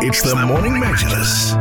It's the Morning Majlis.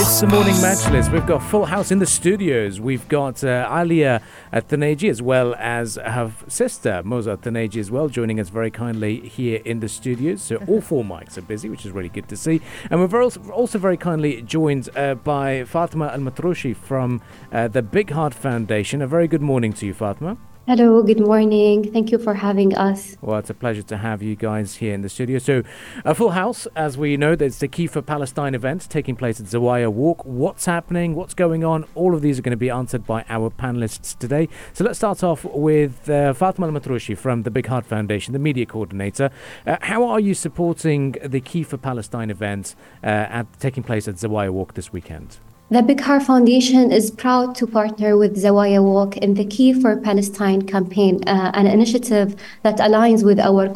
It's the morning Majlis. We've got full house in the studios. We've got uh, Alia at as well as her sister Mouza Thanaji as well, joining us very kindly here in the studios. So all four mics are busy, which is really good to see. And we're also, very kindly joined uh, by Fatima Al Matrooshi from uh, the Big Heart Foundation. A very good morning to you, Fatima. Hello, good morning. Thank you for having us. Well, it's a pleasure to have you guys here in the studio. So, a full house, as we know, there's the Key for Palestine event taking place at Zawaya Walk. What's happening? What's going on? All of these are going to be answered by our panelists today. So, let's start off with uh, Fatima Al Matrooshi from the Big Heart Foundation, the media coordinator. Uh, how are you supporting the Key for Palestine event uh, at, taking place at Zawaya Walk this weekend? The Big Heart Foundation is proud to partner with Zawaya Walk in the Key for Palestine campaign, uh, an initiative that aligns with our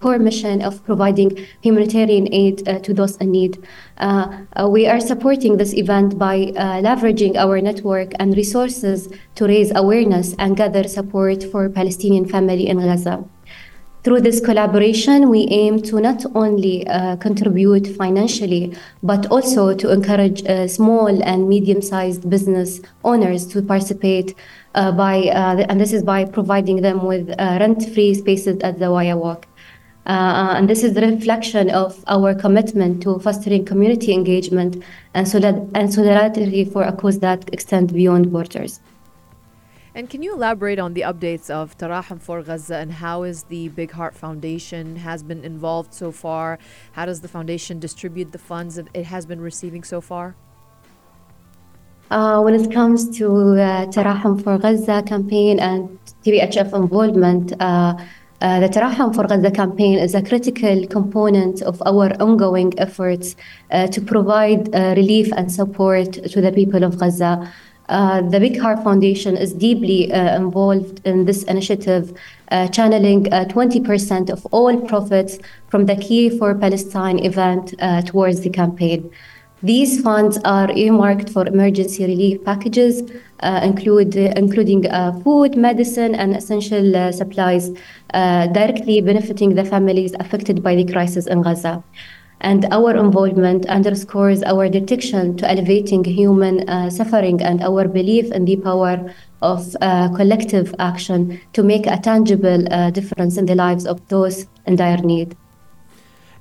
core mission of providing humanitarian aid uh, to those in need. Uh, uh, we are supporting this event by uh, leveraging our network and resources to raise awareness and gather support for Palestinian family in Gaza. Through this collaboration, we aim to not only uh, contribute financially, but also to encourage uh, small and medium sized business owners to participate uh, by, uh, and this is by providing them with uh, rent free spaces at Zawaya Walk. Uh, and this is the reflection of our commitment to fostering community engagement and, and solidarity for a cause that extends beyond borders. And can you elaborate on the updates of Tarahum for Gaza and how is the Big Heart Foundation has been involved so far? How does the foundation distribute the funds it has been receiving so far? Uh, when it comes to uh, Tarahum for Gaza campaign and TBHF involvement, uh, uh, the Tarahum for Gaza campaign is a critical component of our ongoing efforts uh, to provide uh, relief and support to the people of Gaza. Uh, the Big Heart Foundation is deeply uh, involved in this initiative, uh, channeling 20% of all profits from the Key for Palestine event towards the campaign. These funds are earmarked for emergency relief packages, uh, include, uh, including uh, food, medicine, and essential supplies, directly benefiting the families affected by the crisis in Gaza and our involvement underscores our dedication to elevating human uh, suffering and our belief in the power of uh, collective action to make a tangible uh, difference in the lives of those in dire need.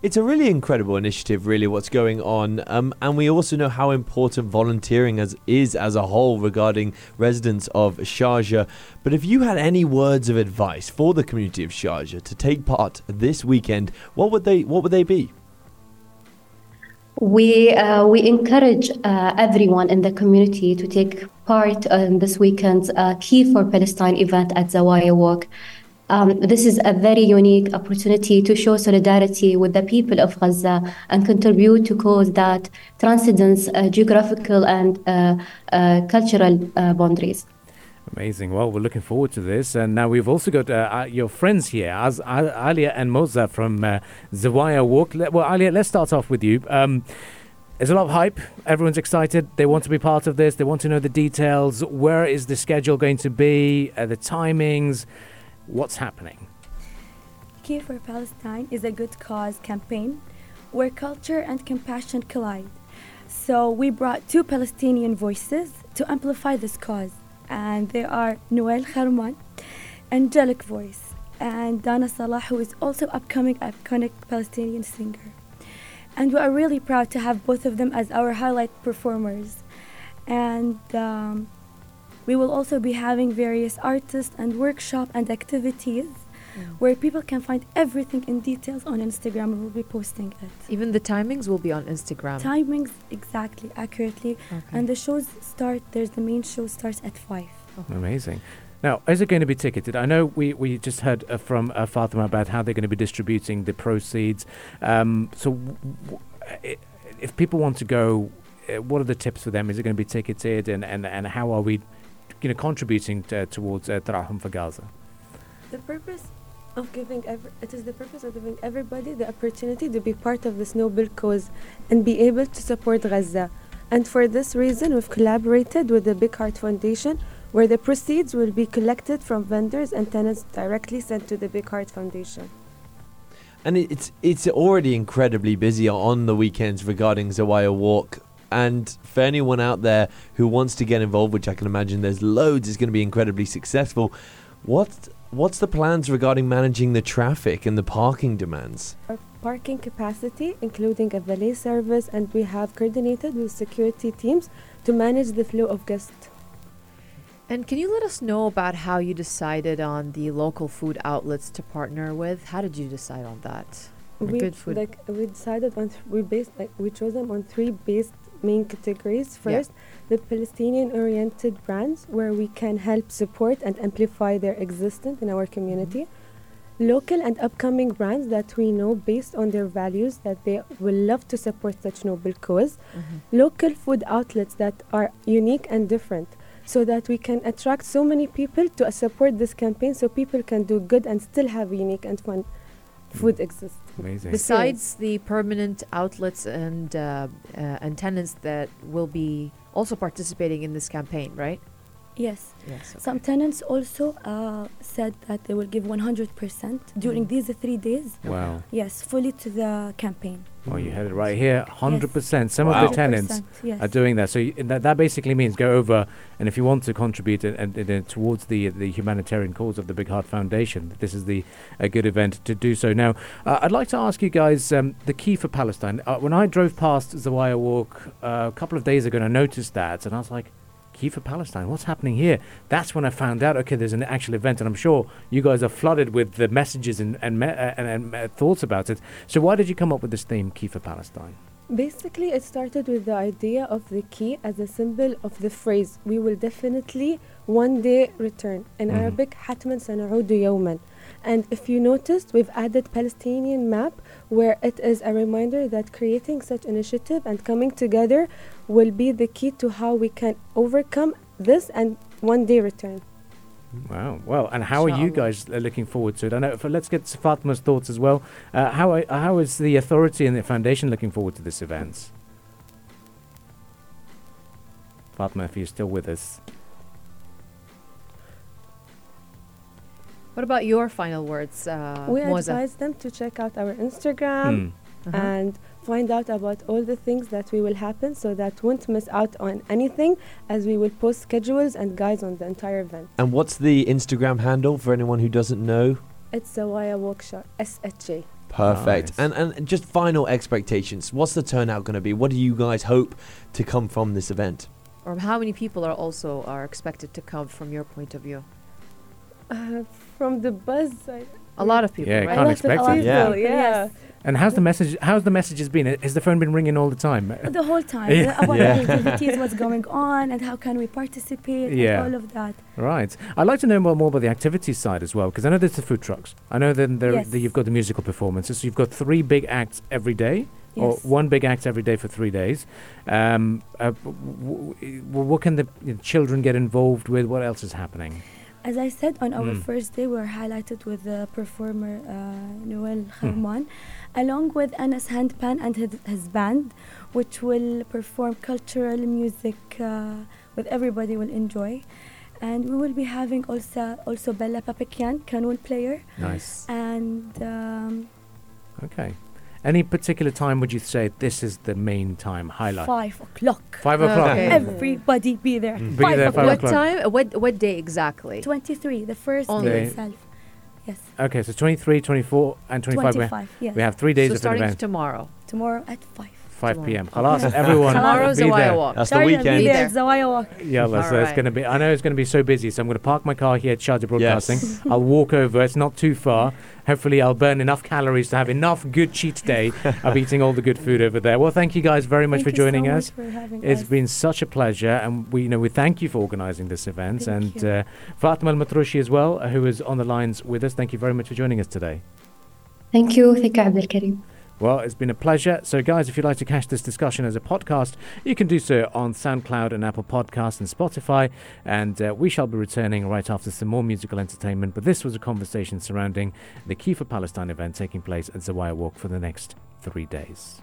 It's a really incredible initiative, really, what's going on. Um, and we also know how important volunteering as, is as a whole regarding residents of Sharjah. But if you had any words of advice for the community of Sharjah to take part this weekend, what would they, what would they be? We, uh, we encourage uh, everyone in the community to take part in this weekend's uh, Key for Palestine event at Zawaya Walk. Um, this is a very unique opportunity to show solidarity with the people of Gaza and contribute to cause that transcends uh, geographical and uh, uh, cultural boundaries. Amazing. Well, we're looking forward to this. And now we've also got uh, your friends here, as Alia and Mouza from uh, Zawaya Walk. Well, Alia, let's start off with you. Um, there's a lot of hype. Everyone's excited. They want to be part of this. They want to know the details. Where is the schedule going to be? Uh, the timings? What's happening? Key for Palestine is a good cause campaign where culture and compassion collide. So we brought two Palestinian voices to amplify this cause and they are Noel Kharman, angelic voice, and Dana Salah, who is also upcoming iconic Palestinian singer. And we are really proud to have both of them as our highlight performers. And um, we will also be having various artists and workshop and activities. Where people can find everything in details on Instagram. We'll be posting it. Even the timings will be on Instagram. Timings exactly, accurately. Okay. And the shows start. There's the main show starts at five. Okay. Amazing. Now, is it going to be ticketed? I know we, we just heard uh, from uh, Fatima about how they're going to be distributing the proceeds. Um, so, w- w- if people want to go, uh, what are the tips for them? Is it going to be ticketed, and, and, and how are we, you know, contributing to, towards uh, Tarahum for Gaza? The purpose of giving every, it is the purpose of giving everybody the opportunity to be part of this noble cause and be able to support Gaza. And for this reason, we've collaborated with the Big Heart Foundation, where the proceeds will be collected from vendors and tenants directly sent to the Big Heart Foundation. And it's it's already incredibly busy on the weekends regarding Zawaya Walk. And for anyone out there who wants to get involved, which I can imagine there's loads, is going to be incredibly successful. What what's the plans regarding managing the traffic and the parking demands? Our parking capacity, including a valet service, and we have coordinated with security teams to manage the flow of guests. And can you let us know about how you decided on the local food outlets to partner with? How did you decide on that? We good food. like we decided on th- we based like we chose them on three based main categories. Yeah. First, the Palestinian oriented brands where we can help support and amplify their existence in our community. Local and upcoming brands that we know based on their values that they will love to support such noble cause. Local food outlets that are unique and different so that we can attract so many people to uh, support this campaign so people can do good and still have unique and fun food exist. Amazing. Besides the permanent outlets and uh, uh, and tenants that will be also participating in this campaign, right? Yes. Yes. Some tenants also uh, said that they will give 100% during Mhm. these three days. Wow. Yes, fully to the campaign. Well, you had it right here. 100%. Some Wow. of the tenants yes. are doing that. So that, that basically means go over, and if you want to contribute and, towards the the humanitarian cause of the Big Heart Foundation, this is the a good event to do so. Now, uh, I'd like to ask you guys um, the key for Palestine. Uh, when I drove past Zawaya Walk uh, a couple of days ago, and I noticed that, and I was like Key for Palestine. What's happening here? That's when I found out. Okay, there's an actual event, and I'm sure you guys are flooded with the messages and and, me- uh, and, and uh, thoughts about it. So, why did you come up with this theme, Key for Palestine? Basically, it started with the idea of the key as a symbol of the phrase we will definitely one day return. In Mhm. Arabic, حتما سنعود يوما. And if you noticed, we've added Palestinian map where it is a reminder that creating such initiative and coming together will be the key to how we can overcome this and one day return. Wow. Well, and how are you guys uh, looking forward to it? I know. For, let's get Fatma's thoughts as well. Uh, how are- how is the authority and the foundation looking forward to this event? Fatma, if you're still with us. What about your final words, uh, we Mouza? advise them to check out our Instagram Hmm. Uh-huh. and find out about all the things that we will happen so that won't miss out on anything as we will post schedules and guides on the entire event. And what's the Instagram handle for anyone who doesn't know? It's Zawaya Workshop, SHA. Perfect. Nice. And and just final expectations. What's the turnout going to be? What do you guys hope to come from this event? or how many people are also are expected to come from your point of view? Uh, from the buzz, I, A lot of people, Yeah, right? can't a lot expect of, it. Yeah. people, yeah. Yes. And how's the message? How's the messages been? Has the phone been ringing all the time? The whole time. Yeah. About Yeah. the activities, what's going on, and how can we participate, Yeah. and all of that. Right. I'd like to know more, more about the activities side as well, because I know there's the food trucks. I know then there, Yes. that you've got the musical performances. So you've got three big acts every day, or one big act every day for three days. Um, uh, w- w- w- what can the you know, children get involved with? What else is happening? As I said, on our Mm. first day, we were highlighted with the performer uh, Noel Hmm. Kharman, along with Anas Handpan and his, his band, which will perform cultural music uh, with everybody will enjoy. And we will be having also also Bella Papakian, qanun player, Nice. and um, Okay. Any particular time would you say this is the main time highlight? five o'clock. Five o'clock. Okay. Everybody be there. Mm. Be Five there o'clock. what time? Uh, What what day exactly? 23, the first Only. day itself. Yes. Okay, so 23, 24, and 25. we- 25, yes. We have three days so of an starting event. tomorrow. Tomorrow at 5. 5 p.m. tomorrow. Khalas, everyone Tomorrow's be a there. Walk. That's the Sharjah, weekend. Be Be there. there. Zawaya walk. Yeah, so it's going to be. I know it's going to be so busy, so I'm going to park my car here at Sharjah Broadcasting. I'll walk over. It's not too far. Hopefully, I'll burn enough calories to have enough good cheat day of eating all the good food over there. Well, thank you guys very much Thank for you so joining much us. for having It's us. been such a pleasure, and we you know we thank you for organising this event, Thank and you. uh, Fatima Al Matrooshi as well, who is on the lines with us. Thank you very much for joining us today. Thank you. Thank you, Abdul Karim. Well, it's been a pleasure. So, guys, if you'd like to catch this discussion as a podcast, you can do so on SoundCloud and Apple Podcasts and Spotify. And uh, we shall be returning right after some more musical entertainment. But this was a conversation surrounding the Key for Palestine event taking place at Zawaya Walk for the next three days.